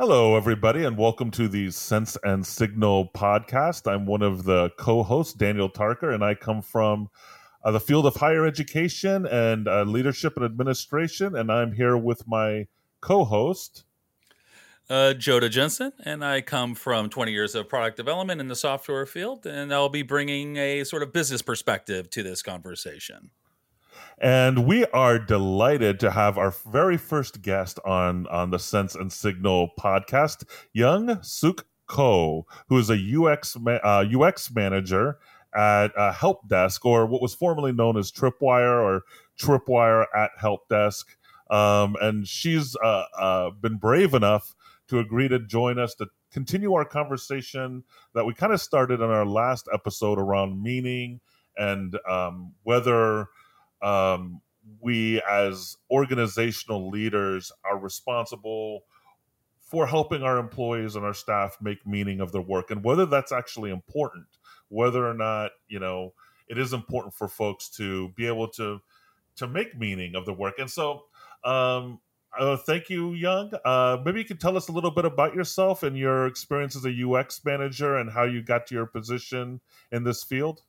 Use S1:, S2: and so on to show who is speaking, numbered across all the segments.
S1: Hello, everybody, and welcome to the Sense and Signal podcast. I'm one of the co hosts, Daniel Tarker, and I come from uh, the field of higher education and uh, leadership and administration. And I'm here with my co host,
S2: uh, Jodah Jensen, and I come from 20 years of product development in the software field, and I'll be bringing a sort of business perspective to this conversation.
S1: And we are delighted to have our very first guest on, on the Sense and Signal podcast, Yung Sook Koh, who is a UX, uh, UX manager at uh, Help Desk, or what was formerly known as Tripwire or Tripwire at Help Desk. Um, and she's uh, uh, been brave enough to agree to join us to continue our conversation that we kind of started in our last episode around meaning and um, whether um, we as organizational leaders are responsible for helping our employees and our staff make meaning of their work. And whether that's actually important whether or not you know it is important for folks to be able to to make meaning of the work. And so um uh, thank you yung. Uh maybe you could tell us a little bit about yourself and your experience as a ux manager and how you got to your position in this field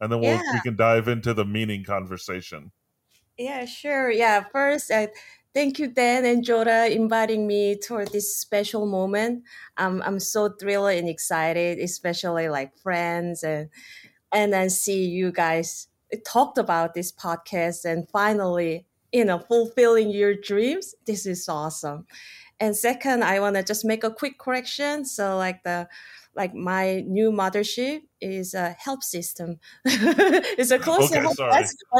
S1: and then we'll, yeah. we can dive into the meaning conversation.
S3: Yeah, sure. Yeah, first, uh, thank you, Dan and Jodah, inviting me to this special moment. Um, I'm so thrilled and excited, especially like friends and and then see you guys talked about this podcast and finally, you know, fulfilling your dreams. This is awesome. And second, I want to just make a quick correction. So, like the like my new mothership is a help system. it's a close okay, help,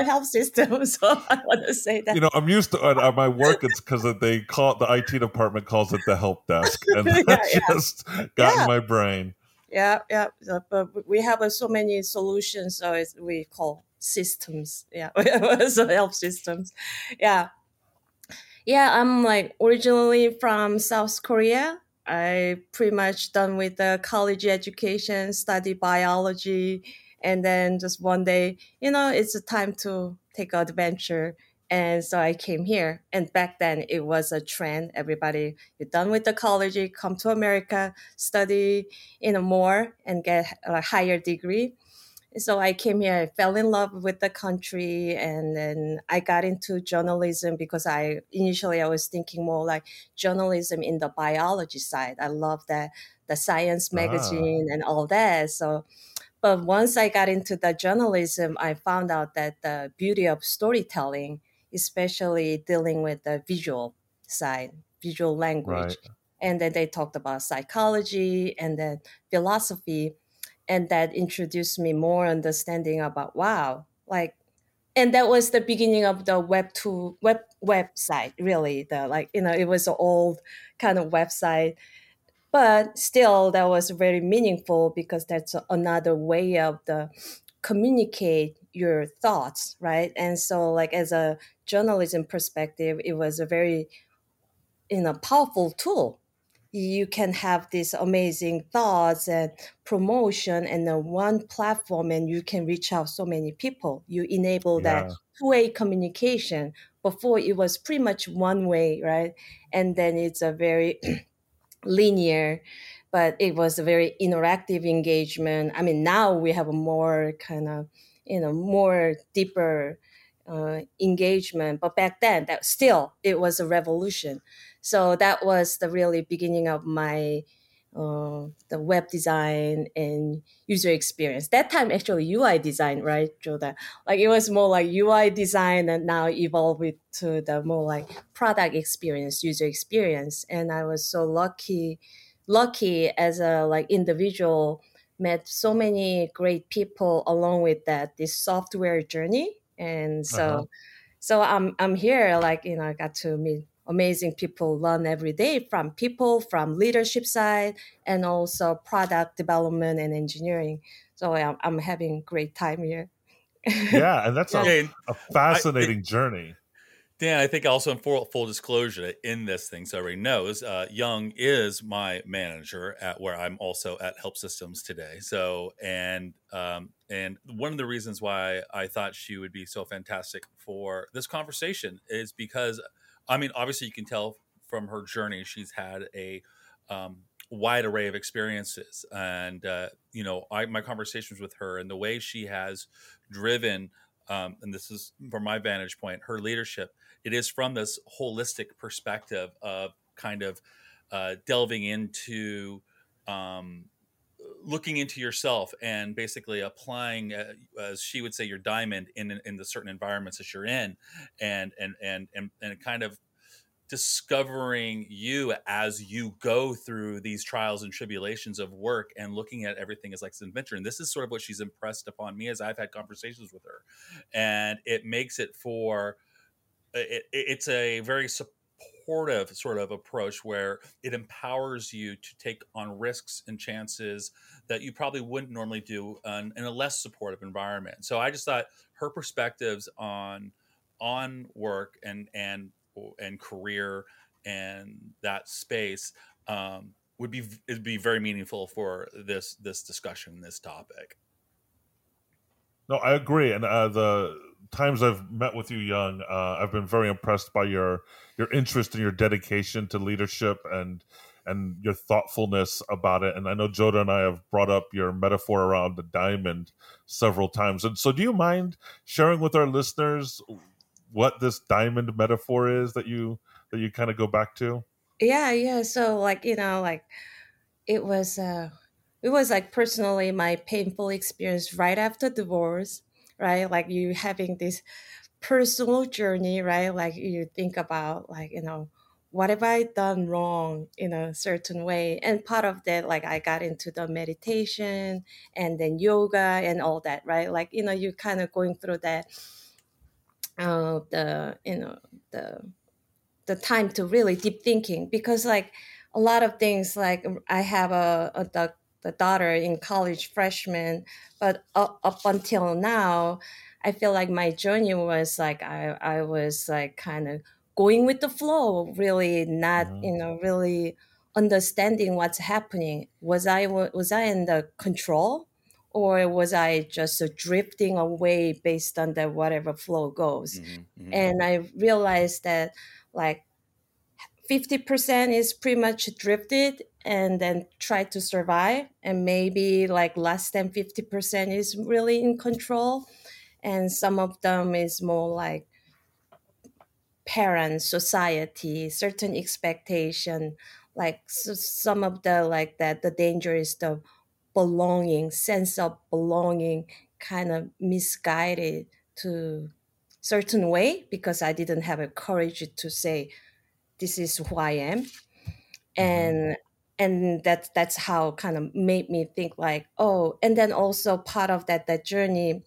S3: help system. So I want to say that.
S1: You know, I'm used to at, my work. It's because they call it the IT department calls it the help desk, and yeah, that yeah. just got yeah. in my brain.
S3: Yeah, yeah. But we have uh, so many solutions, so we call systems. Yeah, so help systems. Yeah, yeah. I'm like originally from South Korea I pretty much done with the college education, study biology, and then just one day, you know, it's a time to take an adventure. And so I came here. And back then it was a trend. Everybody, you're done with the college, come to America, study, you know, more and get a higher degree so I came here, I fell in love with the country, and then I got into journalism because I initially I was thinking more like journalism in the biology side. I love that the science ah. magazine ah. and all that. So, but once I got into the journalism, I found out that the beauty of storytelling, especially dealing with the visual side, visual language. Right. And then they talked about psychology and then philosophy and that introduced me more understanding about wow like and that was the beginning of the web two web website really the like you know it was an old kind of website but still that was very meaningful because that's another way of the communicate your thoughts right? And so like as a journalism perspective it was a very you know powerful tool you can have these amazing thoughts and promotion and then one platform and you can reach out so many people. You enable yeah. that two-way communication. Before it was pretty much one way right? And then it's a very linear but it was a very interactive engagement. I mean now we have a more kind of you know more deeper uh, engagement but back then that still it was a revolution so that was the really beginning of my uh, the web design and user experience. That time actually UI design, right, Jodah? Like it was more like UI design and now evolved to the more like product experience, user experience. And I was so lucky, lucky as a like individual, met so many great people along with that this software journey. And so uh-huh. so I'm I'm here like you know I got to meet amazing people learn every day from people, from leadership side, and also product development and engineering. So I'm, I'm having great time here.
S1: yeah, and that's a, a fascinating I, journey.
S2: Dan, I think also in full, full disclosure in this thing, so everybody knows, uh, Yung is my manager at where I'm also at Help Systems today. So, and um, and one of the reasons why I thought she would be so fantastic for this conversation is because I mean, obviously, you can tell from her journey, she's had a um, wide array of experiences, and uh, you know, I, my conversations with her and the way she has driven, um, and this is from my vantage point, her leadership. It is from this holistic perspective of kind of uh, delving into um, looking into yourself and basically applying uh, as she would say your diamond in in the certain environments that you're in and and and and, and kind of discovering you as you go through these trials and tribulations of work and looking at everything as like an adventure. And this is sort of what she's impressed upon me as i've had conversations with her. And it makes it for it, it's a very supportive sort of approach where it empowers you to take on risks and chances that you probably wouldn't normally do in, in a less supportive environment. So I just thought her perspectives on on work and and and career and that space um, would be would be very meaningful for this this discussion this topic.
S1: No, I agree, and uh, the times I've met with you, Yung, uh, I've been very impressed by your your interest and your dedication to leadership and and your thoughtfulness about it. And I know Jodah and I have brought up your metaphor around the diamond several times. And so, do you mind sharing with our listeners what this diamond metaphor is that you that you kind of go back to?
S3: Yeah, yeah. So, like you know, like it was. uh it was like personally my painful experience right after divorce right? Like you having this personal journey right? Like you think about like you know what have i done wrong in a certain way? And part of that like i got into the meditation and then yoga and all that right? Like you know you're kind of going through that uh the you know the the time to really deep thinking because like a lot of things like i have a, a the, the daughter in college freshman but up, up until now I feel like my journey was like I, I was like kind of going with the flow, really not, mm-hmm. you know, really understanding what's happening. Was I was I in the control or was I just drifting away based on the whatever flow goes? Mm-hmm. Mm-hmm. And I realized that like 50% is pretty much drifted and then try to survive and maybe like less than 50% is really in control and some of them is more like parents society certain expectation like so some of the like that the danger is the belonging sense of belonging kind of misguided to certain way because i didn't have a courage to say this is who i am mm-hmm. and and that that's how kind of made me think like oh and then also part of that that journey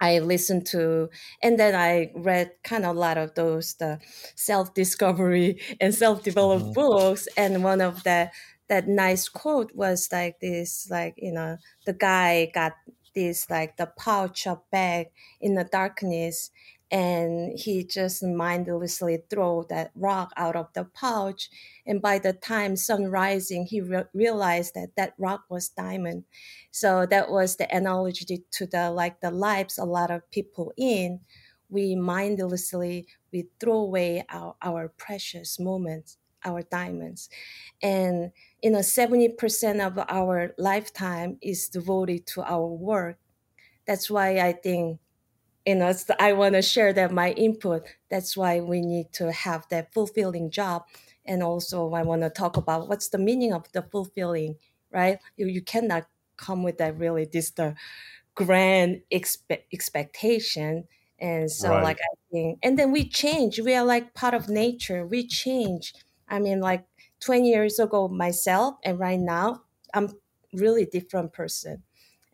S3: I listened to, and then I read kind of a lot of those the self discovery and self developed mm-hmm. books. And one of the that nice quote was like this, like you know, the guy got this like the pouch of bag in the darkness, and he just mindlessly throw that rock out of the pouch. And by the time sun rising he re- realized that that rock was diamond. So that was the analogy to the like the lives a lot of people in. We mindlessly we throw away our, our precious moments our diamonds. And you know 70% of our lifetime is devoted to our work. That's why i think you know i want to share that my input. That's why we need to have that fulfilling job. And also i want to talk about what's the meaning of the fulfilling right? You, you cannot come with that really this the grand expe- expectation. And so right. like i think and then we change. We are like part of nature. We change. I mean like 20 years ago myself and right now i'm really different person.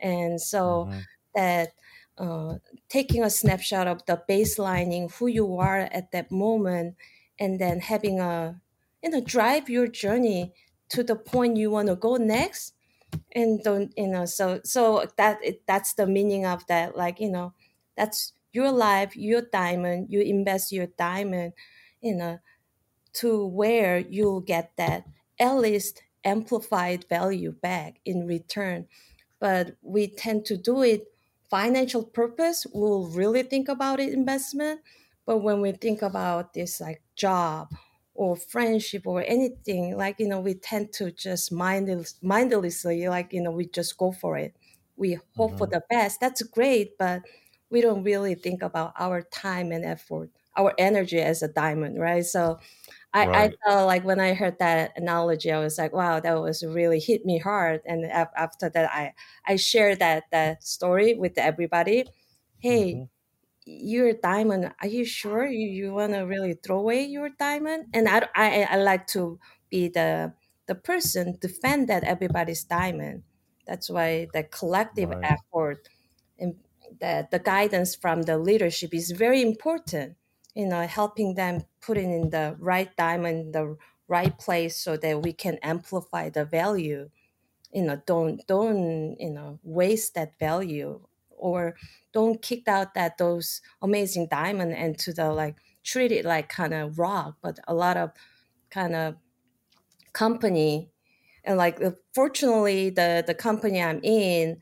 S3: And so mm-hmm. that uh, taking a snapshot of the baselining who you are at that moment and then having a you know drive your journey to the point you want to go next and don't you know so so that that's the meaning of that like you know that's your life your diamond you invest your diamond you know to where you'll get that at least amplified value back in return. But we tend to do it financial purpose, we'll really think about it investment. But when we think about this like job or friendship or anything like you know we tend to just mindless, mindlessly like you know we just go for it we hope for
S1: Mhm.
S3: the best that's great but we don't really think about our time and effort our energy as a diamond right so I, I felt like when I heard that analogy, I was like, wow, that was really hit me hard. And af- after that, I, I shared that, that story with everybody. Hey,
S1: Mhm.
S3: you're diamond. Are you sure you, you want to really throw away your diamond? And I, I, I like to be the, the person defend that everybody's diamond. That's why the collective
S1: Right.
S3: effort and the, the guidance from the leadership is very important you know helping them putting in the right diamond the right place so that we can amplify the value. You know don't don't you know waste that value or don't kick out that those amazing diamond and to the like treat it like kind of rock but a lot of kind of company and like uh, fortunately the the company i'm in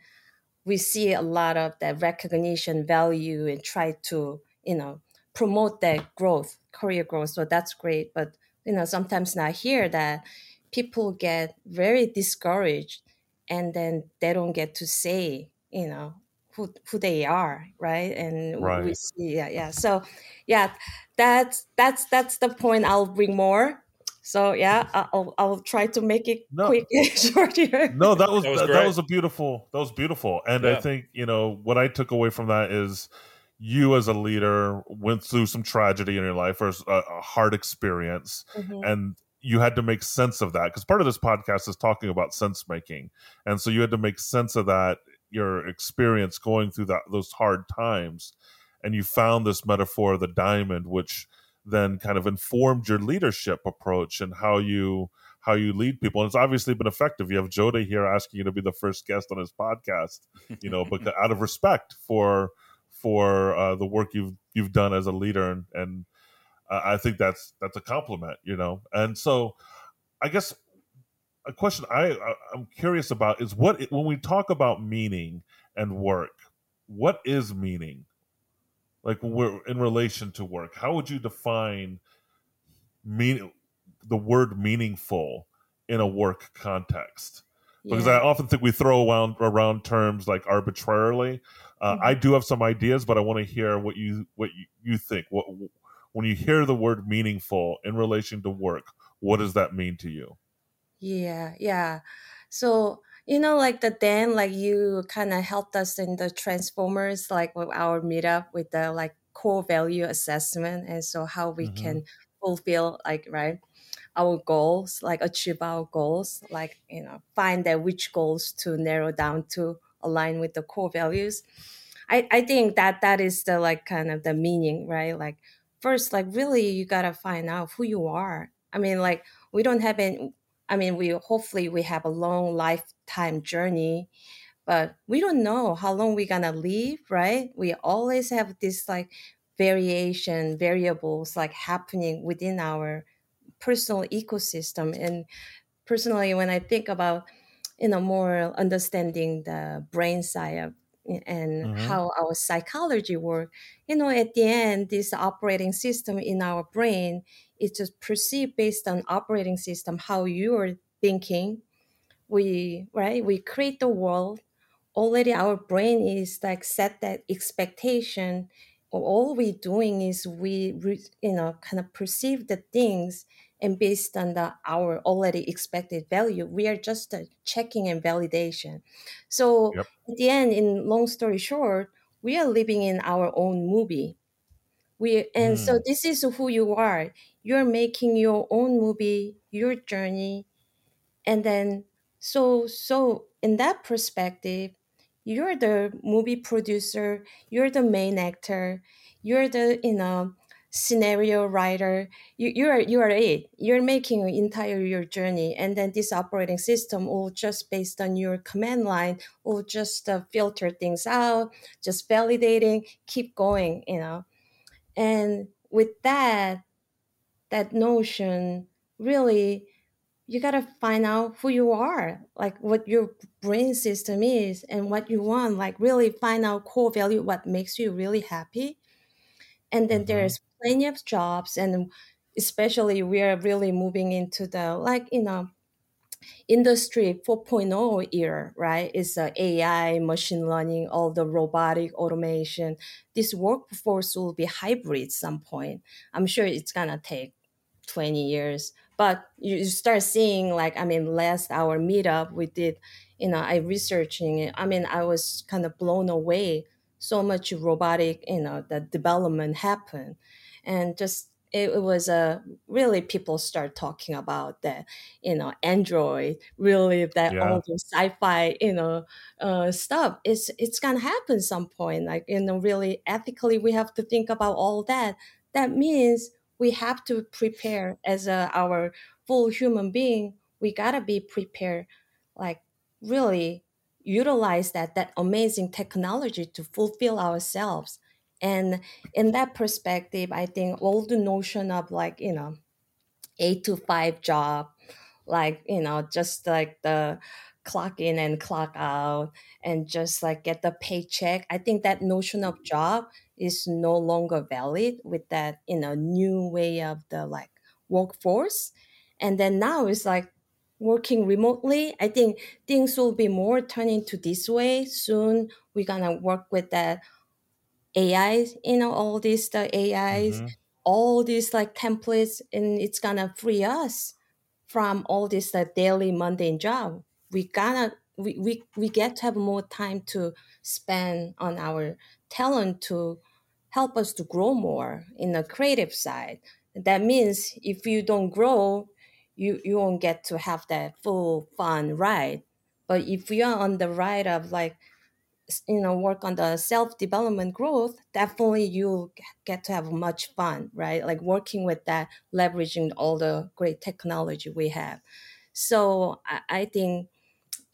S3: we see a lot of that recognition value and try to you know promote that growth career growth. So that's great. But you know sometimes I hear that people get very discouraged and then they don't get to say you know who, who they are right? And we see yeah yeah. So yeah that's that's that's the point i'll bring more. So yeah I- i'll i'll try to make it
S1: No.
S3: quick and short here.
S1: No, that was
S2: That was
S1: that, that was a beautiful that was beautiful. And I think, you know, what I took away from that is you as a leader went through some tragedy in your life or a, a hard experience
S3: Mhm.
S1: and you had to make sense of that because part of this podcast is talking about sense making and so you had to make sense of that your experience going through that those hard times and you found this metaphor of the diamond which then kind of informed your leadership approach and how you how you lead people and it's obviously been effective you have Jodah here asking you to be the first guest on his podcast you know but out of respect for for uh, the work you've you've done as a leader and, and uh, I think that's that's a compliment, you know. And so, I guess a question I I- I'm curious about is what when we talk about meaning and work, what is meaning? Like when we're in relation to work, how would you define mean the word meaningful in a work context? Because
S3: Yeah.
S1: I often think we throw around around terms like arbitrarily. Uh,
S3: Mhm.
S1: I do have some ideas, but I want to hear what you what you, you think. What when you hear the word meaningful in relation to work, what does that mean to you?
S3: Yeah, yeah. So, you know, like the Dan, like you kind of helped us in the Transformers, like with our meetup with the like core value assessment. And so how we
S1: Mhm.
S3: can fulfill like, right, our goals, like achieve our goals, like, you know, find that which goals to narrow down to align with the core values. I, I think that that is the like kind of the meaning, right? Like first, like really you gotta find out who you are. I mean, like we don't have any I mean, we hopefully we have a long lifetime journey, but we don't know how long we're gonna live, right? We always have this like variation, variables like happening within our personal ecosystem. And personally, when I think about you know more understanding the brain side of and
S1: Mhm.
S3: how our psychology work. You know at the end this operating system in our brain is just perceived based on operating system how you're thinking. We right we create the world. Already our brain is like set that expectation. All we doing is we you know kind of perceive the things and based on the our already expected value we are just uh, checking and validation so
S1: Yep.
S3: at the end in long story short we are living in our own movie we and so
S1: Mm.
S3: this is who you are you're making your own movie your journey and then so so in that perspective you're the movie producer you're the main actor you're the you know scenario writer. You, you are you are it. You're making your entire your journey and then this operating system will just based on your command line will just uh, filter things out just validating keep going you know? And with that that notion really you gotta find out who you are like what your brain system is and what you want like really find out core value what makes you really happy. And then
S1: Mhm.
S3: there's plenty of jobs and especially we are really moving into the like you know industry 4.0 era right? It's uh, ai machine learning all the robotic automation. This workforce will be hybrid some point. I'm sure it's gonna take 20 years but you start seeing like i mean last our meetup we did you know i researching it i mean i was kind of blown away. So much robotic you know the development happened and just it, was a uh, really people start talking about that you know android really that yeah. all the sci-fi you know uh, stuff. It's it's gonna happen some point like you know really ethically we have to think about all that. That means we have to prepare as a, our full human being we gotta be prepared like really utilize that that amazing technology to fulfill ourselves and in that perspective i think all the notion of like you know eight to five job like you know just like the clock in and clock out and just like get the paycheck i think that notion of job is no longer valid with that you know new way of the like workforce. And then now it's like working remotely. I think things will be more turning to this way. Soon we're gonna work with that ai you know all these the ais mm-hmm. all these like templates and it's gonna free us from all this uh, daily mundane job. We gonna we, we, we get to have more time to spend on our talent to help us to grow more in the creative side. That means if you don't grow you you won't get to have that full fun ride. But if you are on the ride of like you know work on the self development growth definitely you get to have much fun right? Like working with that leveraging all the great technology we have. So i, I think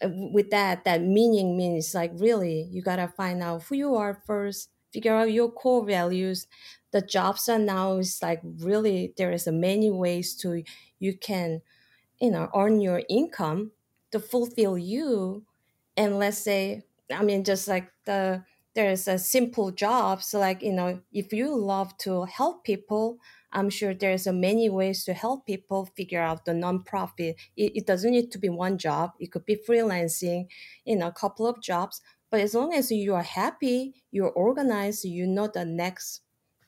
S3: uh, with that that meaning means like really you gotta find out who you are first figure out your core values. The jobs are now is like really there is a many ways to you can you know earn your income to fulfill you. And let's say I mean, just like the there's a simple job. So like you know, if you love to help people, I'm sure there's a many ways to help people figure out the nonprofit. It, it doesn't need to be one job. It could be freelancing, you know, a couple of jobs. But as long as you are happy, you're organized, you know the next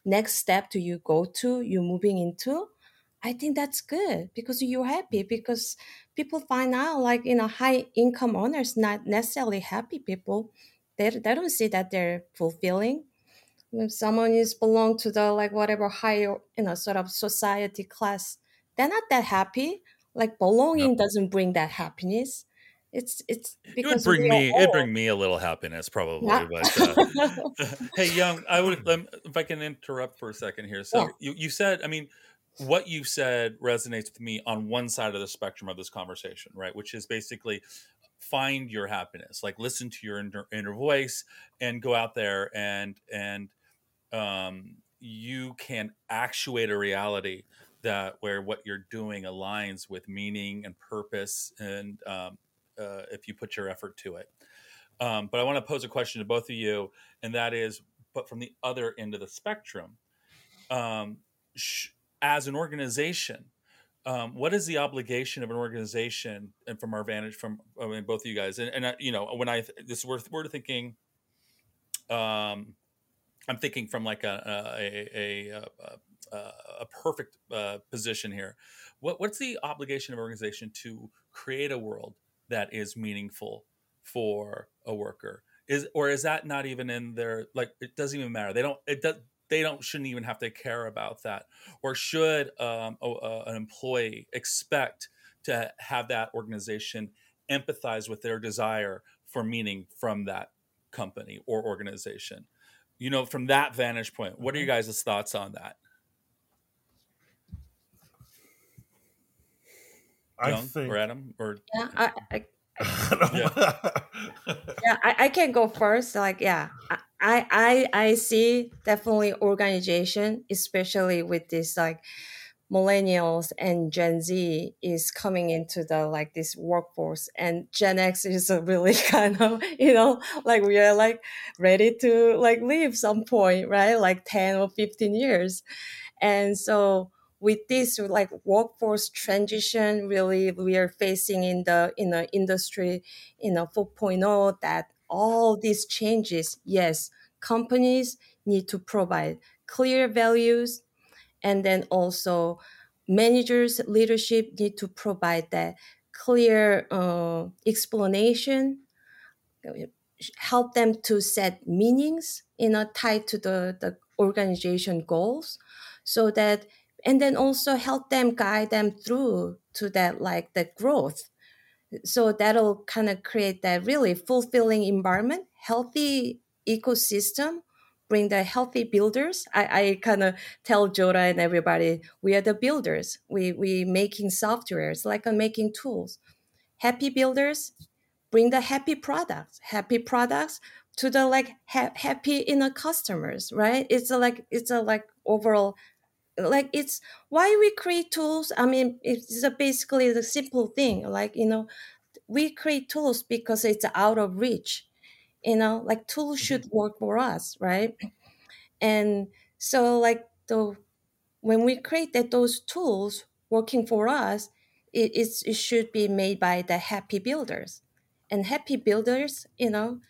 S3: next step to you go to, you're moving into, I think that's good because you're happy because people find out like you know high income owners not necessarily happy people they, they don't see that they're fulfilling if someone is belong to the like whatever higher you know sort of society class they're not that happy like belonging no. doesn't bring that happiness it's it's
S2: because it would bring me it bring me a little happiness probably yeah. but uh, hey yung i would um, if i can interrupt for a second here so yeah. you, you said i mean what you've said resonates with me on one side of the spectrum of this conversation, right? Which is basically find your happiness, like listen to your inner, inner voice and go out there and and um, you can actuate a reality that where what you're doing aligns with meaning and purpose, and um, uh, if you put your effort to it. Um, but I want to pose a question to both of you, and that is, but from the other end of the spectrum, um, sh- as an organization, um, what is the obligation of an organization, and from our vantage, from I mean, both of you guys, and, and uh, you know, when I this we're we're thinking, um, I'm thinking from like a a a, a, a perfect uh, position here. What what's the obligation of an organization to create a world that is meaningful for a worker? Is or is that not even in their like? It doesn't even matter. They don't. It does they don't shouldn't even have to care about that or should um, a, a, an employee expect to have that organization empathize with their desire for meaning from that company or organization you know from that vantage point what are you mm-hmm. guys' thoughts on that
S1: I Yung, think,
S2: or Adam, or
S3: yeah, I, I, yeah, yeah I, I, can go first. Like, yeah, I, I, I see definitely organization, especially with this like millennials and Gen Z is coming into the like this workforce, and Gen X is really kind of you know like we are like ready to like leave some point, right? Like ten or fifteen years, and so with this like workforce transition really we are facing in the in the industry you know 4.0 that all these changes yes companies need to provide clear values and then also managers leadership need to provide that clear uh, explanation help them to set meanings you know tied to the, the organization goals so that and then also help them guide them through to that like the growth so that'll kind of create that really fulfilling environment healthy ecosystem bring the healthy builders. I, I kind of tell jodah and everybody we are the builders. We we making software. It's like a making tools. Happy builders bring the happy products happy products to the like ha- happy inner customers right? It's a like it's a like overall like it's why we create tools i mean it's basically the simple thing like you know we create tools because it's out of reach you know like tools should mm-hmm. work for us right? And so like the when we create that those tools working for us it, it's, it should be made by the happy builders. And happy builders you know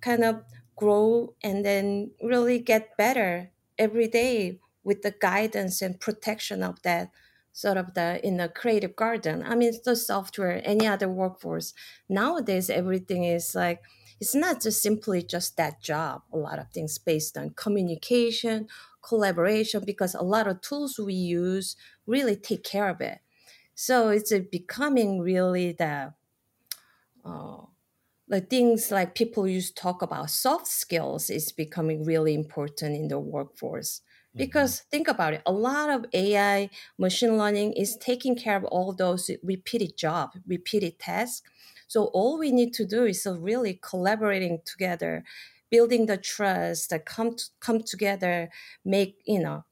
S3: kind of grow and then really get better every day with the guidance and protection of that sort of the in the creative garden. I mean the software any other workforce. Nowadays everything is like it's not just simply just that job. A lot of things based on communication collaboration because a lot of tools we use really take care of it. So it's becoming really the uh, the things like people used to talk about soft skills is becoming really important in the workforce because mm-hmm. think about it a lot of ai machine learning is taking care of all those repeated job repeated tasks so all we need to do is really collaborating together building the trust come to, come together make you know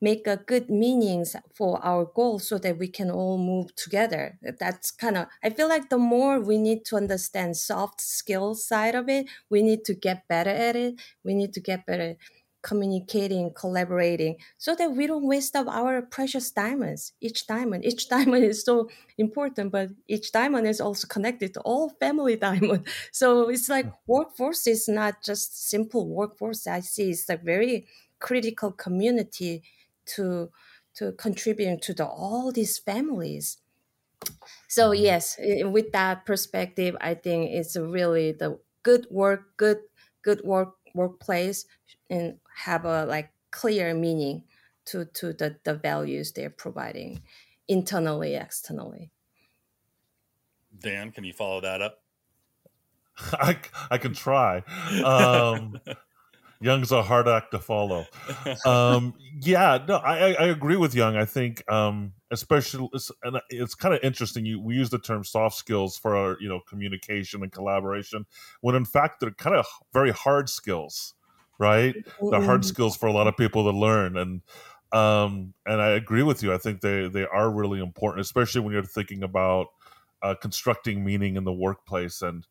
S3: make a good meanings for our goals so that we can all move together. That's kind of i feel like the more we need to understand soft skill side of it we need to get better at it. We need to get better communicating collaborating so that we don't waste up our precious diamonds. Each diamond each diamond is so important but each diamond is also connected to all family diamond. So it's like hmm. workforce is not just simple workforce. I see it's a very critical community to to contribute to the, all these families. So yes with that perspective i think it's really the good work good good work workplace and have a like clear meaning to to the, the values they're providing internally externally
S2: dan can you follow that up
S1: i, I can try um Yung's a hard act to follow. Um, yeah, no, I, I agree with Yung. I think, um, especially, and it's kind of interesting. You we use the term soft skills for our, you know communication and collaboration, when in fact they're kind of very hard skills, right? Mm-hmm. They're hard skills for a lot of people to learn, and um, and I agree with you. I think they they are really important, especially when you're thinking about uh, constructing meaning in the workplace and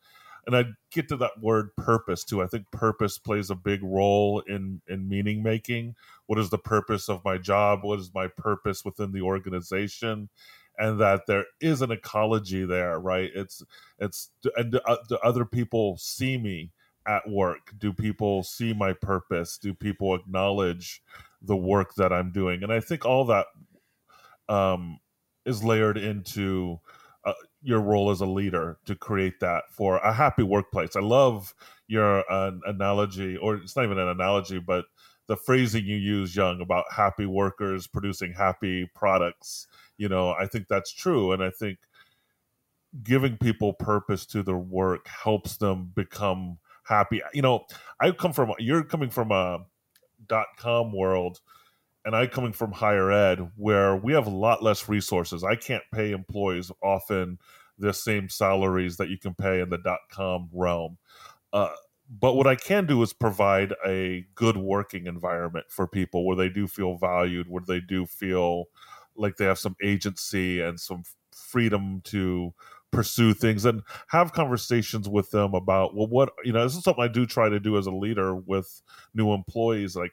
S1: and I get to that word purpose too. I think purpose plays a big role in in meaning making. What is the purpose of my job? What is my purpose within the organization? And that there is an ecology there, right? It's it's and do, uh, do other people see me at work? Do people see my purpose? Do people acknowledge the work that I'm doing? And I think all that um, is layered into uh, your role as a leader to create that for a happy workplace. I love your uh, analogy, or it's not even an analogy, but the phrasing you use, Yung, about happy workers producing happy products. You know, I think that's true, and I think giving people purpose to their work helps them become happy. You know, I come from you're coming from a dot com world and I coming from higher ed where we have a lot less resources. I can't pay employees often the same salaries that you can pay in the dot com realm. Uh, but what I can do is provide a good working environment for people where they do feel valued, where they do feel like they have some agency and some freedom to pursue things and have conversations with them about well what you know this is something i do try to do as a leader with new employees like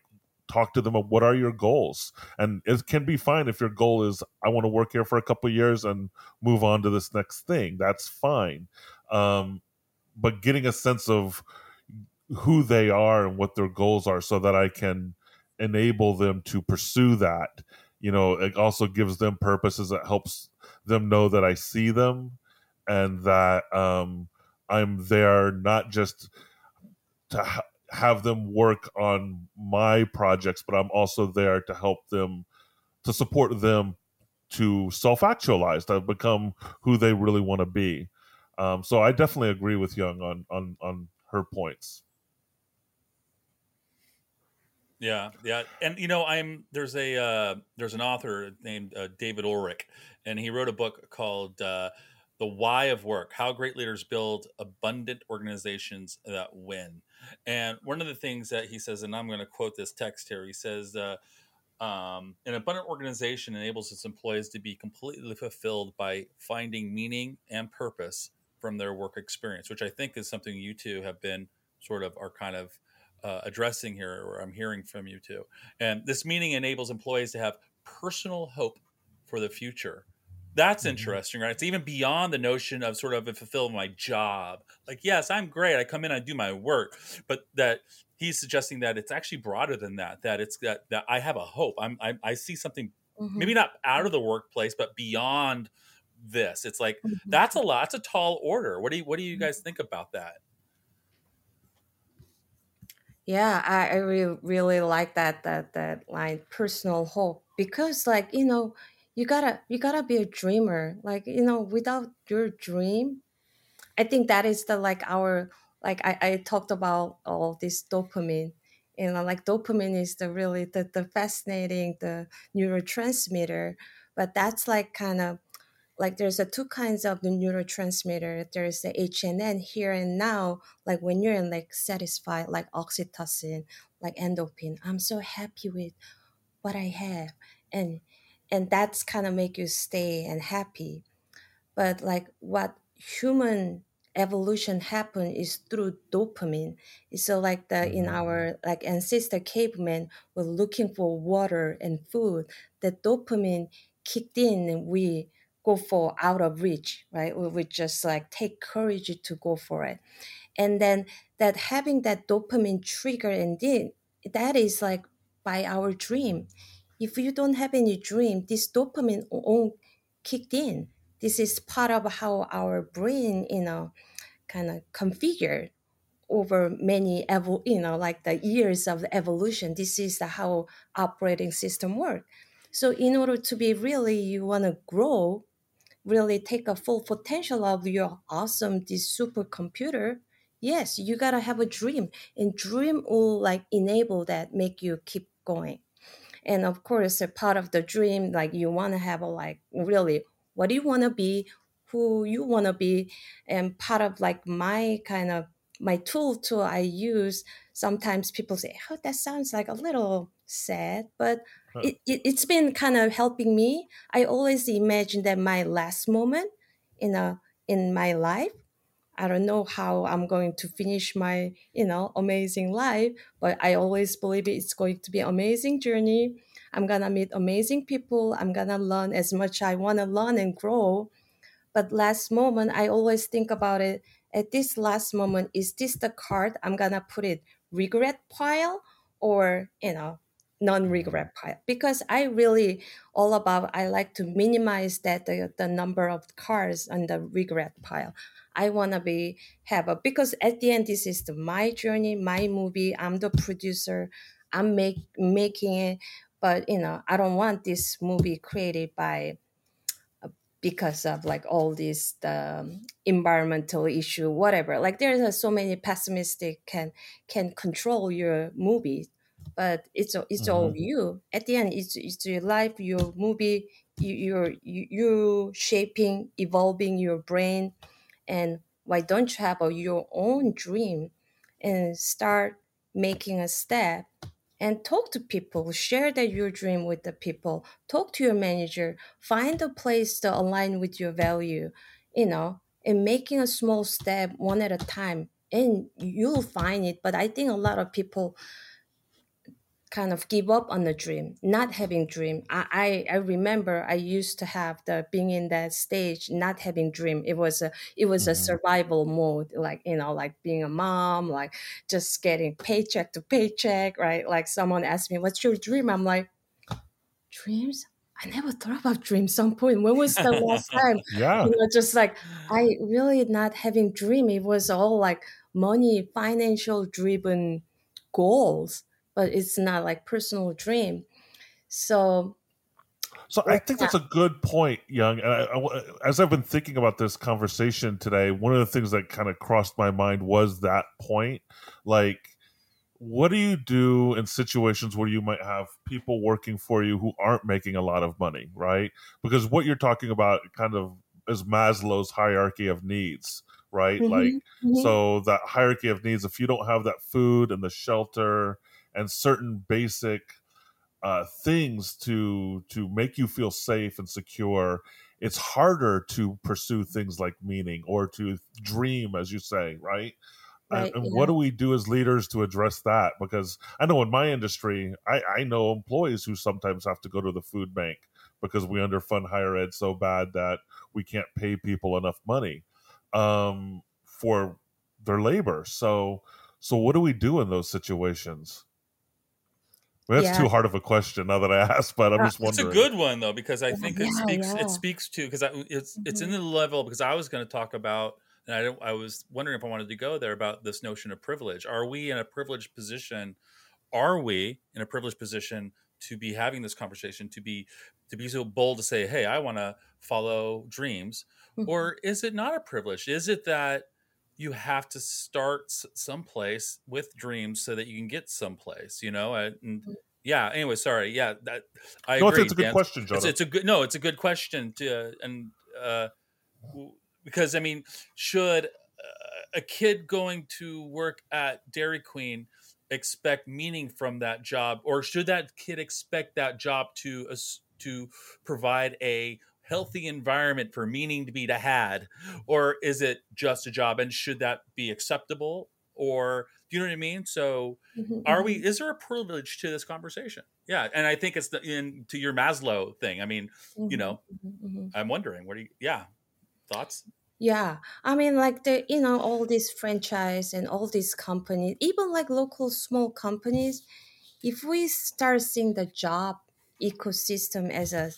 S1: talk to them about what are your goals? And it can be fine if your goal is i want to work here for a couple years and move on to this next thing that's fine. Um, but getting a sense of who they are and what their goals are so that i can enable them to pursue that you know it also gives them purposes it helps them know that i see them and that um, i'm there not just to ha- have them work on my projects, but I'm also there to help them, to support them to self actualize, to become who they really want to be. Um, so I definitely agree with Yung on on on her points.
S2: Yeah, yeah, and you know, I'm there's a uh, there's an author named uh, David Ulrich, and he wrote a book called uh, "The Why of Work: How Great Leaders Build Abundant Organizations That Win." And one of the things that he says, and I'm going to quote this text here, he says, uh, um, an abundant organization enables its employees to be completely fulfilled by finding meaning and purpose from their work experience, which I think is something you two have been sort of are kind of uh, addressing here, or I'm hearing from you two. And this meaning enables employees to have personal hope for the future that's mm-hmm. interesting, right? It's even beyond the notion of sort of fulfill my job. Like, yes, I'm great. I come in, I do my work, but that he's suggesting that it's actually broader than that. That it's that that I have a hope. I'm I, I see something mm-hmm. maybe not out of the workplace, but beyond this. It's like mm-hmm. that's a lot. That's a tall order. What do you What do you guys think about that?
S3: Yeah, I, I really really like that that that line, personal hope, because like you know you gotta you gotta be a dreamer. Like you know without your dream i think that is the like our like i, I talked about all this dopamine you uh, know like dopamine is the really the, the fascinating the neurotransmitter but that's like kind of like there's a two kinds of the neurotransmitter. There's the hnn here and now like when you're in like satisfied like oxytocin like endorphin. I'm so happy with what i have and and that's kind of make you stay and happy. But like what human evolution happen is through dopamine. So like the in mm-hmm. our like ancestor cavemen were looking for water and food. The dopamine kicked in and we go for out of reach right? We would just like take courage to go for it. And then that having that dopamine trigger and then that is like by our dream if you don't have any dream, this dopamine won't kick in. This is part of how our brain, you know, kind of configured over many evo- you know like the years of the evolution. This is the how operating system work. So in order to be really you want to grow really take a full potential of your awesome this supercomputer yes you gotta have a dream. And dream will like enable that make you keep going and of course a part of the dream like you want to have a like really what do you want to be who you want to be and part of like my kind of my tool tool i use sometimes people say oh that sounds like a little sad but huh. it, it, it's been kind of helping me i always imagine that my last moment in a in my life I don't know how I'm going to finish my, you know, amazing life, but I always believe it's going to be an amazing journey. I'm gonna meet amazing people. I'm gonna learn as much I want to learn and grow. But last moment, I always think about it. At this last moment, is this the card I'm gonna put it regret pile or you know non-regret pile because i really all about i like to minimize that the, the number of cars on the regret pile I want to be have a because at the end this is the, my journey, my movie. I'm the producer. I'm make making it, but you know I don't want this movie created by uh, because of like all these the um, environmental issue whatever like there's uh, so many pessimistic can can control your movie but it's it's mm-hmm. all you. At the end it's, it's your life your movie you, you're you, you're shaping evolving your brain. And why don't you have a, your own dream and start making a step and talk to people share that your dream with the people talk to your manager find a place to align with your value you know and making a small step one at a time. And you'll find it but i think a lot of people kind of give up on the dream, not having dream. I, I, I remember I used to have the being in that stage, not having dream. It was a it was mm-hmm. a survival mode, like you know, like being a mom, like just getting paycheck to paycheck, right? Like someone asked me, "What's your dream?" I'm like, dreams. I never thought about dreams. Some point, when was the last time?
S1: yeah,
S3: you know, just like I really not having dream. It was all like money, financial driven goals but it's not like personal dream. So
S1: so I think that's a good point, Yung. And I, I, as I've been thinking about this conversation today, one of the things that kind of crossed my mind was that point. Like, what do you do in situations where you might have people working for you who aren't making a lot of money, right? Because what you're talking about kind of is Maslow's hierarchy of needs, right? Mm-hmm, like, mm-hmm. so that hierarchy of needs, if you don't have that food and the shelter and certain basic uh, things to to make you feel safe and secure it's harder to pursue things like meaning or to dream as you say right, right and, and yeah. what do we do as leaders to address that? Because i know in my industry I, I know employees who sometimes have to go to the food bank because we underfund higher ed so bad that we can't pay people enough money um, for their labor. So so what do we do in those situations that's yeah. too hard of a question now that I asked, but I'm just wondering.
S2: It's a good one though because I think yeah, it speaks yeah. it speaks to because it's mm-hmm. it's in mm-hmm. the level because I was going to talk about and I I was wondering if I wanted to go there about this notion of privilege. Are we in a privileged position? Are we in a privileged position to be having this conversation? To be to be so bold to say, "Hey, I want to follow dreams," mm-hmm. or is it not a privilege? Is it that you have to start someplace with dreams so that you can get someplace you know and mm-hmm. yeah anyway sorry yeah that i
S1: no,
S2: agree
S1: it's, a good Dan. question
S2: It's, it's, a good no it's a good question to and uh because i mean should a kid going to work at dairy queen expect meaning from that job or should that kid expect that job to uh, to provide a healthy environment for meaning to be to had or is it just a job and should that be acceptable or do you know what i mean so mm-hmm, are we mm-hmm. is there a privilege to this conversation yeah and i think it's the, in to your maslow thing i mean mm-hmm, you know mm-hmm, mm-hmm. i'm wondering what do you yeah thoughts
S3: yeah i mean like the you know all these franchise and all these companies even like local small companies if we start seeing the job ecosystem as a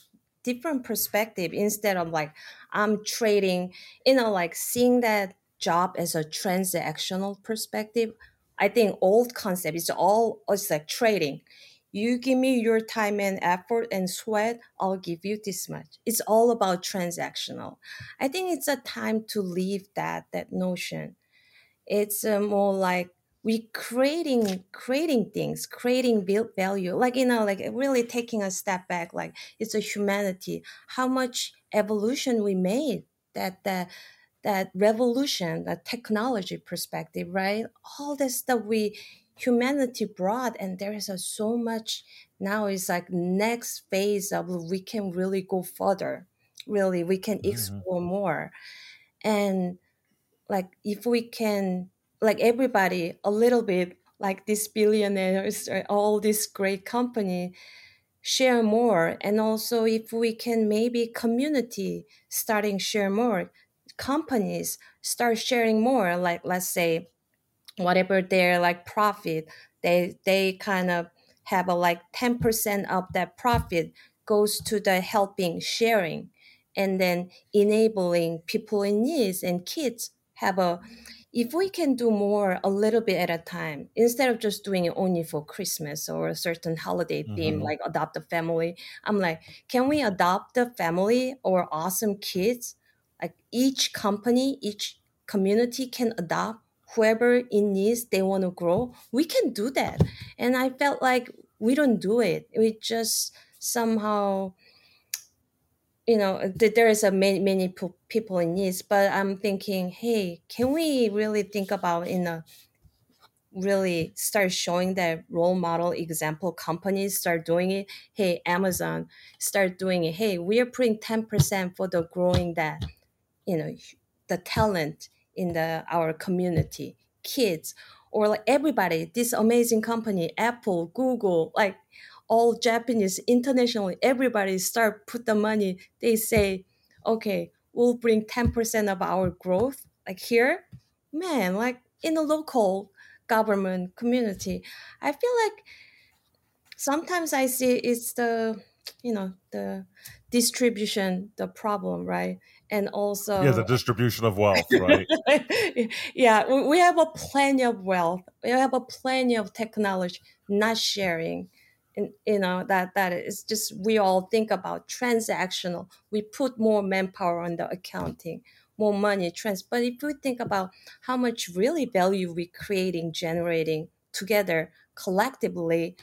S3: different perspective instead of like I'm trading, you know, like seeing that job as a transactional perspective. I think old concept is all it's like trading. You give me your time and effort and sweat, I'll give you this much. It's all about transactional. I think it's a time to leave that that notion. It's uh, more like we creating creating things creating build value like you know like really taking a step back like it's a humanity. How much evolution we made that that that revolution that technology perspective right? All this stuff we humanity brought and there is a, so much now is like next phase of we can really go further. Really we can mm-hmm. explore more. And like if we can like everybody a little bit like these billionaires uh, all this great company share more. And also if we can maybe community starting share more companies start sharing more like let's say whatever their like profit they they kind of have a like 10% of that profit goes to the helping sharing and then enabling people in needs and kids have a if we can do more a little bit at a time instead of just doing it only for christmas or a certain holiday theme mm-hmm. like adopt a family i'm like can we adopt a family or awesome kids? Like each company each community can adopt whoever in needs they want to grow. We can do that. And i felt like we don't do it. We just somehow you know there is a many many people in needs but i'm thinking hey can we really think about in a really start showing that role model example companies start doing it? Hey amazon start doing it. Hey we are putting 10% for the growing that you know the talent in the our community kids or like everybody this amazing company apple google like all japanese internationally everybody start put the money they say okay we'll bring 10% of our growth like here. Man like in the local government community i feel like sometimes i see it's the you know the distribution the problem right? And also
S1: yeah the distribution of wealth right?
S3: Yeah we have a plenty of wealth. We have a plenty of technology not sharing you know that that is just we all think about transactional we put more manpower on the accounting more money trans but if we think about how much really value we creating generating together collectively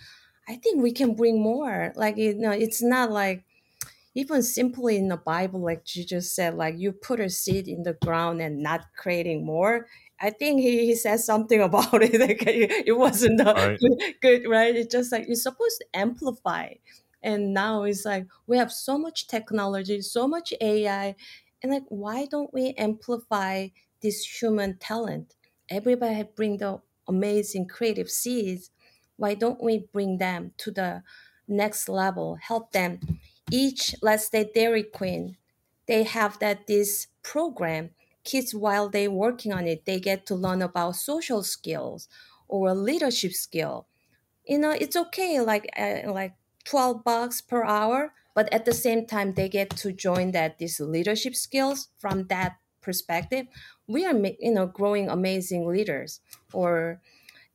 S3: i think we can bring more like you know it's not like even simply in the Bible, like Jesus said, like you put a seed in the ground and not creating more. I think he, he said something about it. Like it wasn't right. Good, good, right? It's just like you're supposed to amplify. And now it's like we have so much technology, so much AI, and like why don't we amplify this human talent? Everybody bring the amazing creative seeds. Why don't we bring them to the next level? Help them each let's say dairy queen they have that this program kids while they working on it they get to learn about social skills or leadership skill. You know it's okay like uh, like 12 bucks per hour but at the same time they get to join that these leadership skills from that perspective. We are you know growing amazing leaders or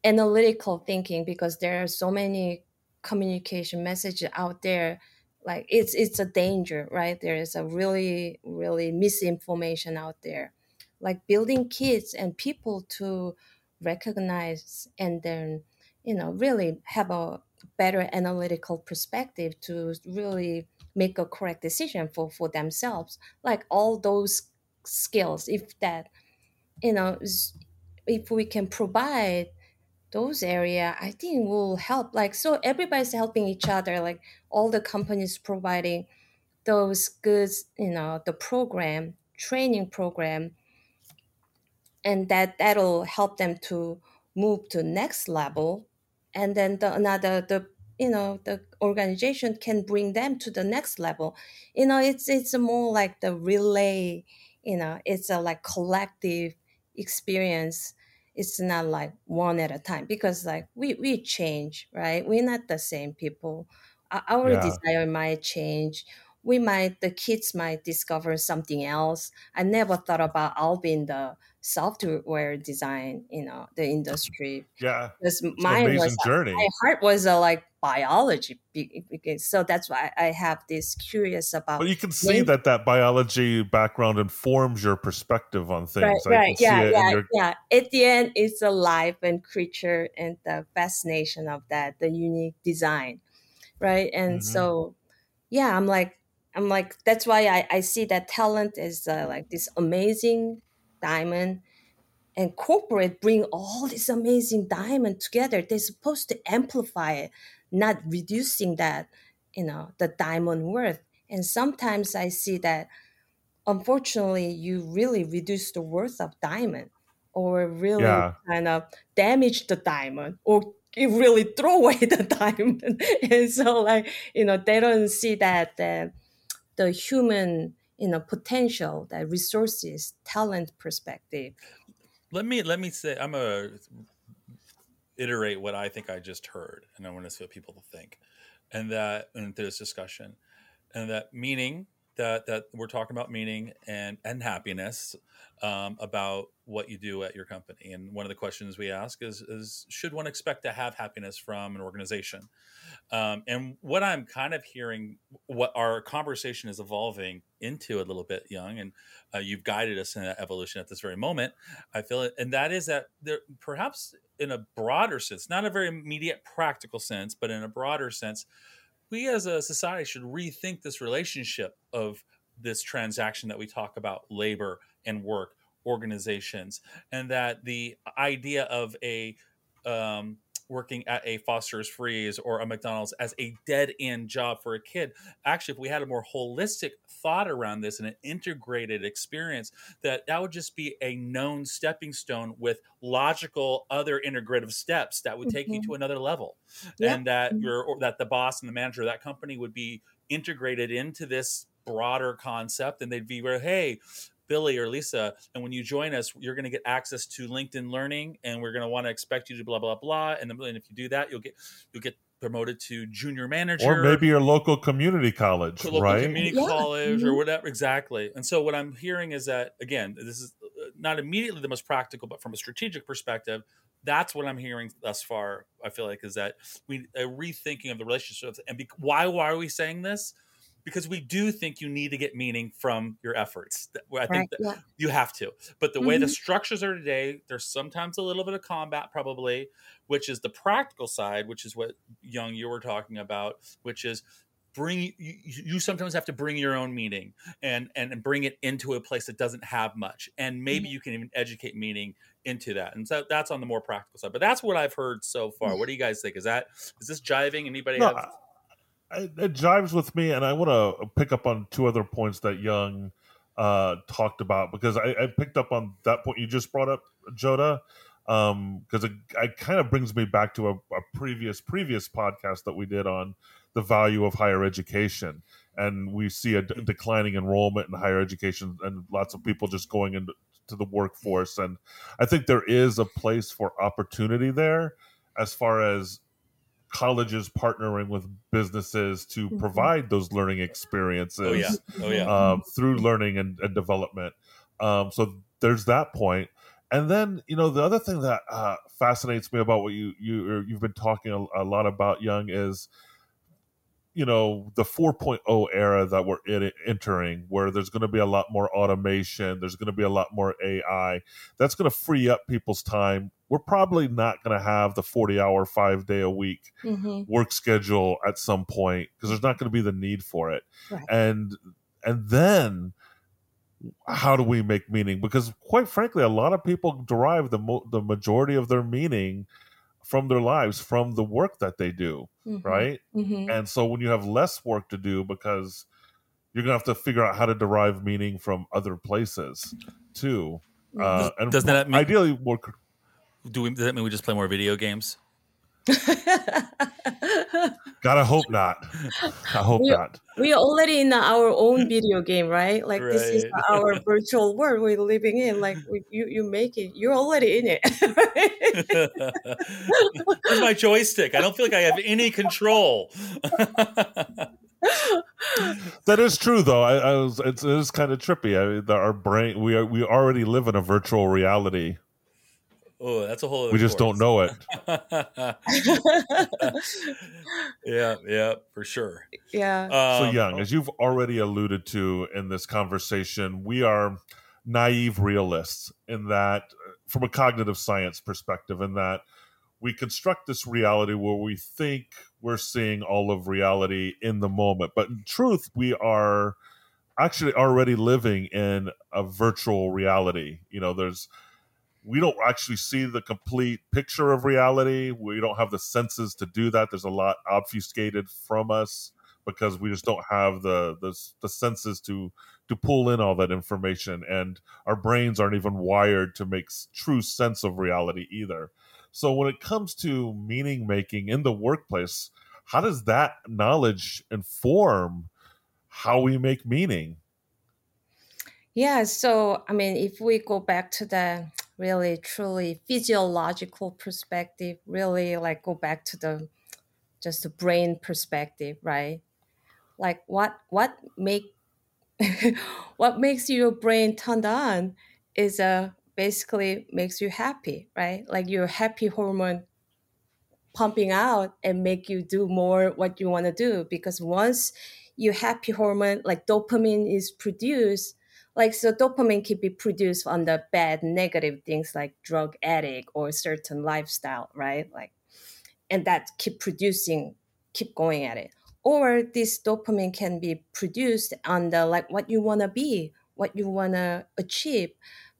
S3: analytical thinking because there are so many communication messages out there. Like it's it's a danger right? There is a really really misinformation out there like building kids and people to recognize and then you know really have a better analytical perspective to really make a correct decision for for themselves. Like all those skills if that you know if we can provide those area i think will help. Like so everybody's helping each other like all the companies providing those goods you know the program training program and that that'll help them to move to next level. And then the another the you know the organization can bring them to the next level. You know it's it's more like the relay you know it's a like collective experience. It's not like one at a time because like we we change right? We're not the same people. Our yeah. desire might change. We might the kids might discover something else. I never thought about i'll be in the software design you know the industry
S1: yeah
S3: because mine was
S1: journey.
S3: my heart was uh, like biology because so that's why i have this curious about
S1: but you can see that that biology background informs your perspective on things
S3: right, right. yeah yeah your... yeah at the end it's a life and creature and the fascination of that the unique design right and mm-hmm. so yeah i'm like i'm like that's why i, I see that talent is uh, like this amazing diamond and corporate bring all this amazing diamond together. They're supposed to amplify it not reducing that you know the diamond worth. And sometimes i see that unfortunately you really reduce the worth of diamond or really yeah. kind of damage the diamond or you really throw away the diamond. And so like you know they don't see that the, the human you know potential that resources talent perspective.
S2: Let me let me say i'm a iterate what i think i just heard and i want to see what people think. And that in this discussion. And that meaning that that we're talking about meaning and and happiness um, about what you do at your company. And one of the questions we ask is, is should one expect to have happiness from an organization? Um, and what I'm kind of hearing, what our conversation is evolving into a little bit, Yung, and uh, you've guided us in that evolution at this very moment. I feel it, and that is that there, perhaps in a broader sense, not a very immediate practical sense, but in a broader sense, we as a society should rethink this relationship of this transaction that we talk about labor and work organizations and that the idea of a um, working at a Foster's Freeze or a McDonald's as a dead end job for a kid. Actually, if we had a more holistic thought around this and an integrated experience, that that would just be a known stepping stone with logical other integrative steps that would take mm-hmm. you to another level, yep. and that mm-hmm. your that the boss and the manager of that company would be integrated into this broader concept and they'd be where hey Billy or Lisa, and when you join us, you're going to get access to LinkedIn Learning, and we're going to want to expect you to blah blah blah. And then, and if you do that, you'll get you'll get promoted to junior manager,
S1: or maybe your local community college,
S2: local
S1: right?
S2: Community yeah. college or mm-hmm. whatever. Exactly. And so what I'm hearing is that again, this is uh, not immediately the most practical, but from a strategic perspective, that's what I'm hearing thus far. I feel like is that we a rethinking of the relationships. And be, why why are we saying this? Because we do think you need to get meaning from your efforts. I think right, yeah. you have to. But the mm-hmm. way the mm-hmm. structures are today, there's sometimes a little bit of combat, probably, which is the practical side, which is what Yung you were talking about, which is bring you, you sometimes have to bring your own meaning and, and and bring it into a place that doesn't have much and maybe mm-hmm. you can even educate meaning into that and so that's on the more practical side but that's what i've heard so far what do you guys think is that is this jiving anybody no, have
S1: it, it jives with me, and I want to pick up on two other points that Yung uh, talked about because I, I, picked up on that point you just brought up, Jodah, because um, it, it kind of brings me back to a, a, previous previous podcast that we did on the value of higher education, and we see a d- declining enrollment in higher education, and lots of people just going into to the workforce, and I think there is a place for opportunity there as far as colleges partnering with businesses to mm-hmm. provide those learning experiences oh,
S2: yeah. Oh, yeah.
S1: Um, through learning and, and development um, so there's that point and then you know the other thing that uh, fascinates me about what you you you've been talking a, a lot about yung is you know the 4.0 era that we're in, entering where there's going to be a lot more automation there's going to be a lot more ai that's going to free up people's time we're probably not going to have the 40 hour five day a week mm-hmm. work schedule at some point because there's not going to be the need for it right. and and then how do we make meaning because quite frankly a lot of people derive the mo- the majority of their meaning from their lives from the work that they do mm-hmm. right mm-hmm. and so when you have less work to do because you're gonna have to figure out how to derive meaning from other places too uh,
S2: and does that mean
S1: ideally work
S2: do we, does that mean we just play more video games?
S1: Gotta hope not. I hope
S3: we,
S1: not.
S3: We are already in our own video game, right? Like right. this is our virtual world we're living in. Like we, you, you make it. You're already in it.
S2: Where's my joystick? I don't feel like I have any control.
S1: that is true, though. I, I was. It's, it is kind of trippy. I mean, our brain. We are. We already live in a virtual reality
S2: Oh, that's a whole.
S1: We just course. don't know it.
S2: yeah, yeah, for sure.
S3: Yeah.
S1: Um, so yung, as you've already alluded to in this conversation, we are naive realists in that, from a cognitive science perspective, in that we construct this reality where we think we're seeing all of reality in the moment, but in truth, we are actually already living in a virtual reality. You know, there's we don't actually see the complete picture of reality. We don't have the senses to do that. There's a lot obfuscated from us because we just don't have the the, the senses to to pull in all that information, and our brains aren't even wired to make true sense of reality either. So when it comes to meaning making in the workplace, how does that knowledge inform how we make meaning?
S3: Yeah, so I mean, if we go back to the really truly physiological perspective, really like go back to the just the brain perspective, right? Like what what make what makes your brain turned on is uh, basically makes you happy, right? Like your happy hormone pumping out and make you do more what you want to do because once your happy hormone like dopamine is produced like so dopamine can be produced on the bad negative things like drug addict or certain lifestyle right? Like and that keep producing keep going at it. Or this dopamine can be produced on the like what you want to be what you want to achieve.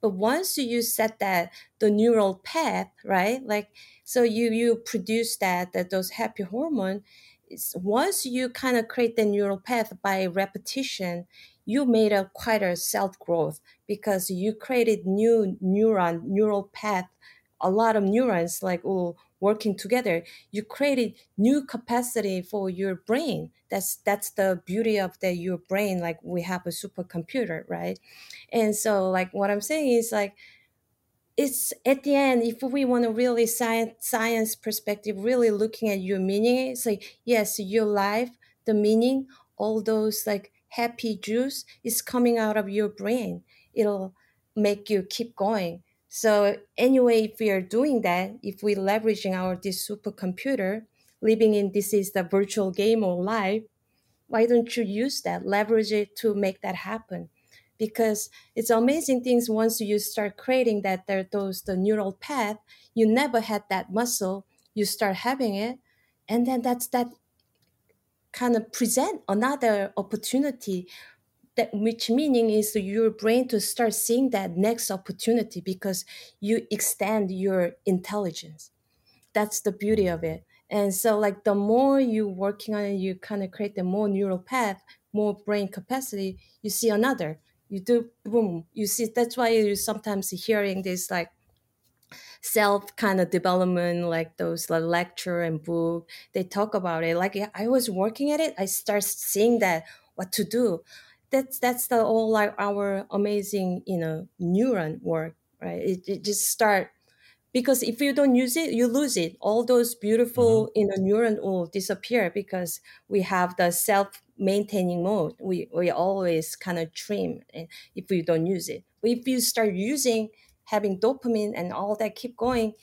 S3: But once you set that the neural path right? Like so you you produce that that those happy hormone once you kind of create the neural path by repetition you made a quite a self growth because you created new neuron neural path a lot of neurons like all working together. You created new capacity for your brain. That's that's the beauty of the your brain like we have a supercomputer right? And so like what i'm saying is like it's at the end if we want to really science science perspective really looking at your meaning it's like yes your life the meaning all those like happy juice is coming out of your brain. It'll make you keep going. So anyway if we are doing that if we leveraging our this supercomputer living in this is the virtual game or life why don't you use that? Leverage it to make that happen. Because it's amazing things once you start creating that there those the neural path you never had that muscle you start having it and then that's that kind of present another opportunity that which meaning is your brain to start seeing that next opportunity because you extend your intelligence. That's the beauty of it. And so like the more you working on it you kind of create the more neural path more brain capacity you see another. You do boom you see that's why you sometimes hearing this like self kind of development like those like lecture and book they talk about it. Like i was working at it i start seeing that what to do. That's that's the all like our amazing you know neuron work right? It, it just start because if you don't use it you lose it. All those beautiful mm-hmm. you know neuron will disappear because we have the self maintaining mode. We we always kind of trim if we don't use it. But if you start using having dopamine and all that keep going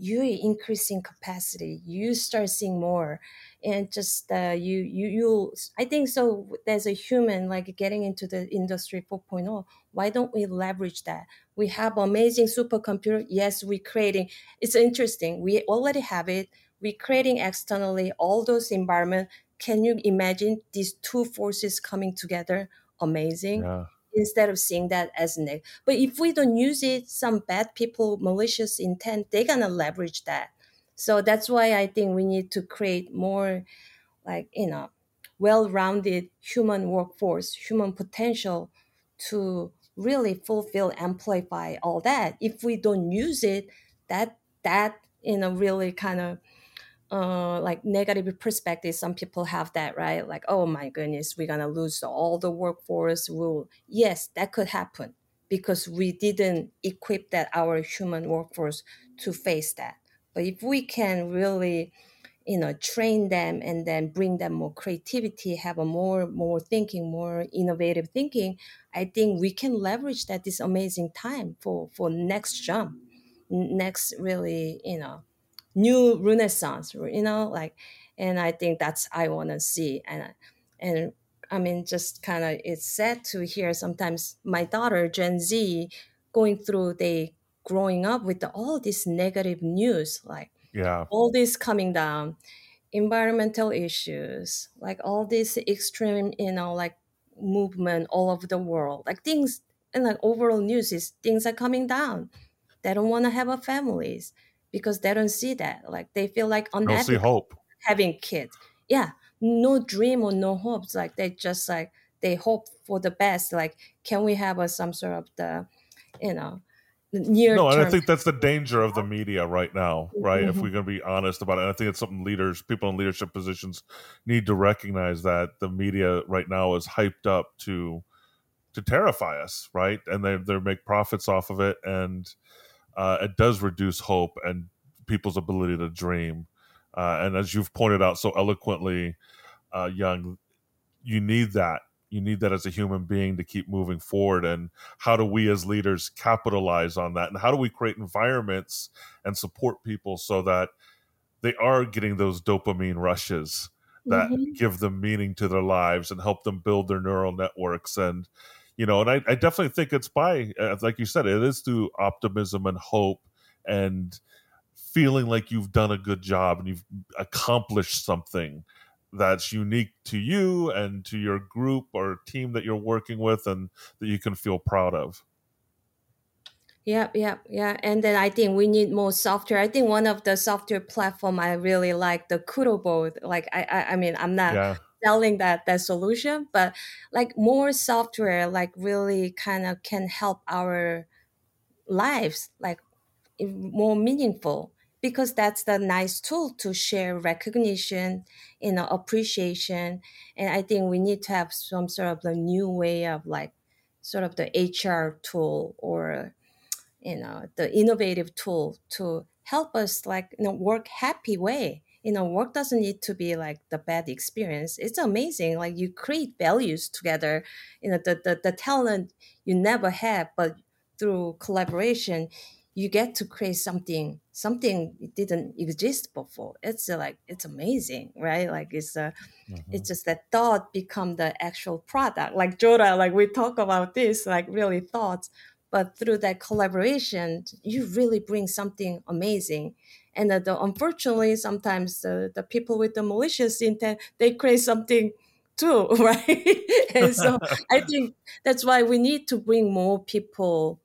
S3: you increasing capacity you start seeing more. And just uh, you you you i think so There's a human like getting into the industry 4.0 why don't we leverage that? We have amazing supercomputer yes we're creating it's interesting we already have it we're creating externally all those environment. Can you imagine these two forces coming together? Amazing. Yeah instead of seeing that as negative. But if we don't use it, some bad people, malicious intent, they're gonna leverage that. So that's why I think we need to create more, like you know, well-rounded human workforce, human potential, to really fulfill, amplify all that. If we don't use it, that that you know really kind of uh, like negative perspective. Some people have that, right? Like, oh my goodness, we're gonna lose all the workforce. Will yes, that could happen because we didn't equip that our human workforce to face that. But if we can really, you know, train them and then bring them more creativity, have a more more thinking, more innovative thinking, I think we can leverage that this amazing time for for next jump, next really, you know, new renaissance you know like and i think that's i want to see and and i mean just kind of it's sad to hear sometimes my daughter gen z going through they growing up with all this negative news like
S1: yeah.
S3: all this coming down environmental issues like all this extreme you know like movement all over the world like things and like overall news is things are coming down. They don't want to have a families because they don't see that. Like they feel like
S1: on see hope
S3: having kids. Yeah, no dream or no hopes. Like they just like they hope for the best. Like can we have a some sort of the, you know, near.
S1: No, and I think that's the danger of the media right now, right? Mm-hmm. If we're going to be honest about it, and I think it's something leaders, people in leadership positions, need to recognize that the media right now is hyped up to to terrify us, right? And they they make profits off of it and uh, it does reduce hope and people's ability to dream. Uh, and as you've pointed out so eloquently, uh, Yung, you need that. You need that as a human being to keep moving forward. And how do we as leaders capitalize on that? And how do we create environments and support people so that they are getting those dopamine rushes that mm-hmm. give them meaning to their lives and help them build their neural networks and you know, and I, I definitely think it's by, uh, like you said, it is through optimism and hope and feeling like you've done a good job and you've accomplished something that's unique to you and to your group or team that you're working with and that you can feel proud of.
S3: Yep, yep, yeah. And then I think we need more software. I think one of the software platform I really like the Kudoboard. Like I, I, I mean, I'm not
S1: Yeah.
S3: Selling that that solution, but like more software, like really kind of can help our lives, like more meaningful. Because that's the nice tool to share recognition, you know, appreciation, and I think we need to have some sort of the new way of like, sort of the HR tool or you know the innovative tool to help us like you know work happy way you know work doesn't need to be like the bad experience. It's amazing like you create values together you know the the, the talent you never have but through collaboration you get to create something something didn't exist before. It's uh, like it's amazing right? Like it's uh,
S1: Mhm.
S3: it's just that thought become the actual product. Like jodah like we talk about this like really thoughts but through that collaboration you really bring something amazing and uh, the, unfortunately sometimes the, the people with the malicious intent they create something too right? And so i think that's why we need to bring more people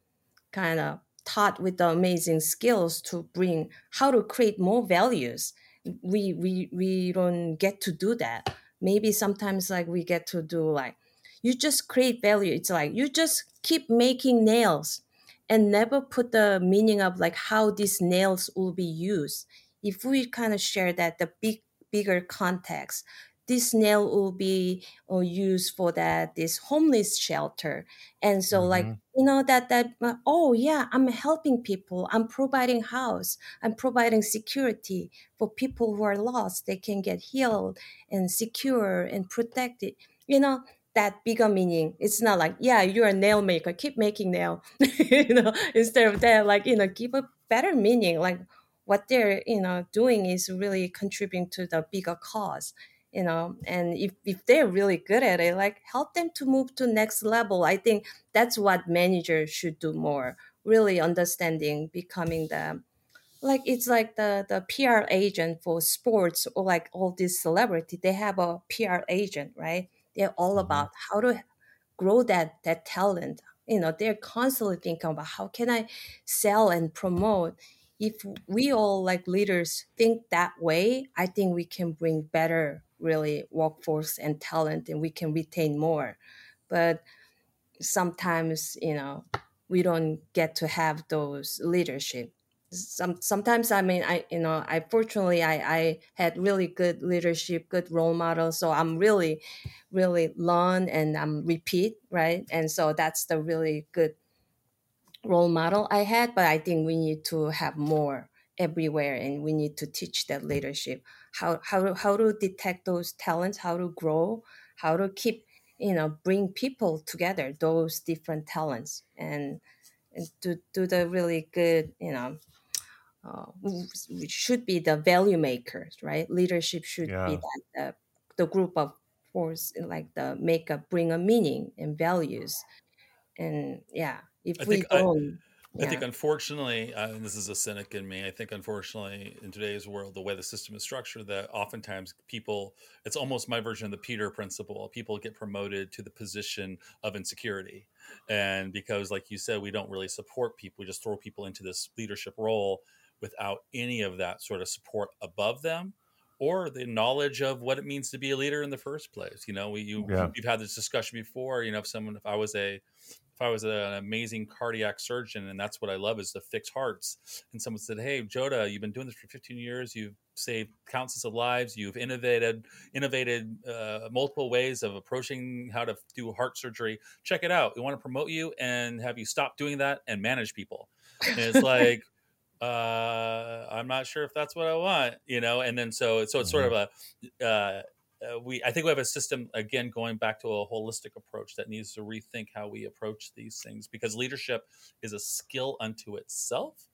S3: kind of taught with the amazing skills to bring how to create more values. We we we don't get to do that. Maybe sometimes like we get to do like you just create value. It's like you just keep making nails and never put the meaning of like how these nails will be used. If we kind of share that the big bigger context this nail will be uh, used for that this homeless shelter. And so like
S1: Mhm.
S3: you know that that uh, oh yeah i'm helping people. I'm providing house. I'm providing security for people who are lost. They can get healed and secure and protected. You know that bigger meaning. It's not like yeah you're a nail maker keep making nail you know instead of that like you know give a better meaning. Like what they're you know doing is really contributing to the bigger cause you know and if, if they're really good at it like help them to move to next level. I think that's what managers should do more really understanding becoming the like it's like the the pr agent for sports or like all these celebrity they have a pr agent right they're all
S1: Mhm.
S3: about how to grow that that talent. You know they're constantly thinking about how can i sell and promote. If we all like leaders think that way i think we can bring better really workforce and talent and we can retain more. But sometimes you know we don't get to have those leadership some sometimes i mean i you know i fortunately i i had really good leadership good role models so i'm really really learn and i'm repeat right? And so that's the really good role model i had but i think we need to have more everywhere and we need to teach that leadership. How how to, how to detect those talents how to grow how to keep you know bring people together those different talents and and to do the really good you know uh, we should be the value makers right leadership should be
S1: Yeah.
S3: that the, the group of force like the make a bring a meaning and values and yeah if
S2: I
S3: we
S2: think I,
S3: don't
S2: I think unfortunately, uh, and this is a cynic in me. I think unfortunately, in today's world, the way the system is structured, that oftentimes people, it's almost my version of the Peter principle. People get promoted to the position of insecurity, and because, like you said, we don't really support people, we just throw people into this leadership role without any of that sort of support above them or the knowledge of what it means to be a leader in the first place. You know, we you
S1: Yeah.
S2: we've had this discussion before. You know, if someone, if I was a if I was an amazing cardiac surgeon, and that's what I love is to fix hearts, and someone said, "Hey, Jodah, you've been doing this for 15 years. You've saved countless of lives. You've innovated innovated uh, multiple ways of approaching how to do heart surgery. Check it out. We want to promote you and have you stop doing that and manage people." And it's like, uh, I'm not sure if that's what I want, you know. And then so so it's sort of a uh, uh, we I think we have a system again going back to a holistic approach that needs to rethink how we approach these things because leadership is a skill unto itself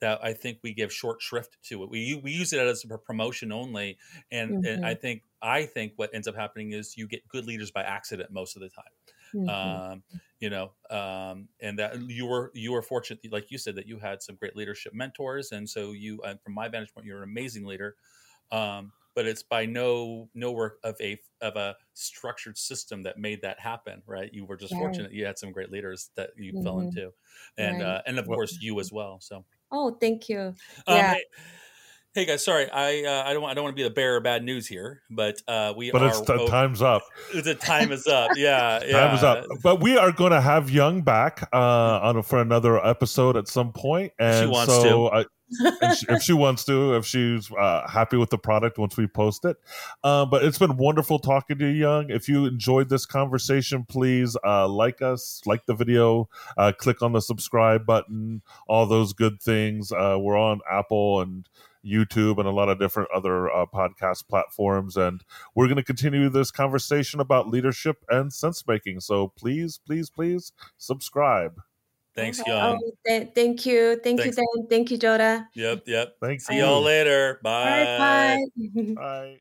S2: that I think we give short shrift to it. We we use it as a promotion only, and and I
S3: Mhm,
S2: think I think what ends up happening is you get good leaders by accident most of the time
S3: mhm.
S2: um, you know um, and that you were you were fortunate like you said that you had some great leadership mentors and so you uh, from my vantage point you're an amazing leader um, but it's by no no work of a of a structured system that made that happen. Right? You were just
S3: Right.
S2: fortunate. You had some great leaders that you fell
S3: Mhm.
S2: into, and
S3: Right.
S2: uh, and of
S1: Well-
S2: course you as well. So.
S3: Oh, thank you.
S2: Um,
S3: Yeah.
S2: hey, hey, guys, sorry, I uh, I don't want I don't want to be the bearer of bad news here, but uh, we
S1: But
S2: are
S1: it's t-
S2: oh,
S1: time's up.
S2: the time is up. Yeah, yeah.
S1: Time is up. But we are going to have Yung back uh, on for another episode at some point, and so I, and she, if she wants to, if she's uh, happy with the product once we post it. Uh, but it's been wonderful talking to you, Yung. If you enjoyed this conversation, please uh, like us, like the video, uh, click on the subscribe button, all those good things. Uh, we're on Apple and YouTube and a lot of different other uh, podcast platforms, and we're going to continue this conversation about leadership and sense making. So please, please, please subscribe.
S2: Thanks,
S3: Oh,
S2: Yung.
S3: th- thank you. Thank
S2: Thanks.
S3: you, Dan. Thank you, Jodah.
S2: Yep, yep.
S1: Thanks.
S2: See
S1: you.
S2: y'all later.
S3: All right, bye.
S1: Bye.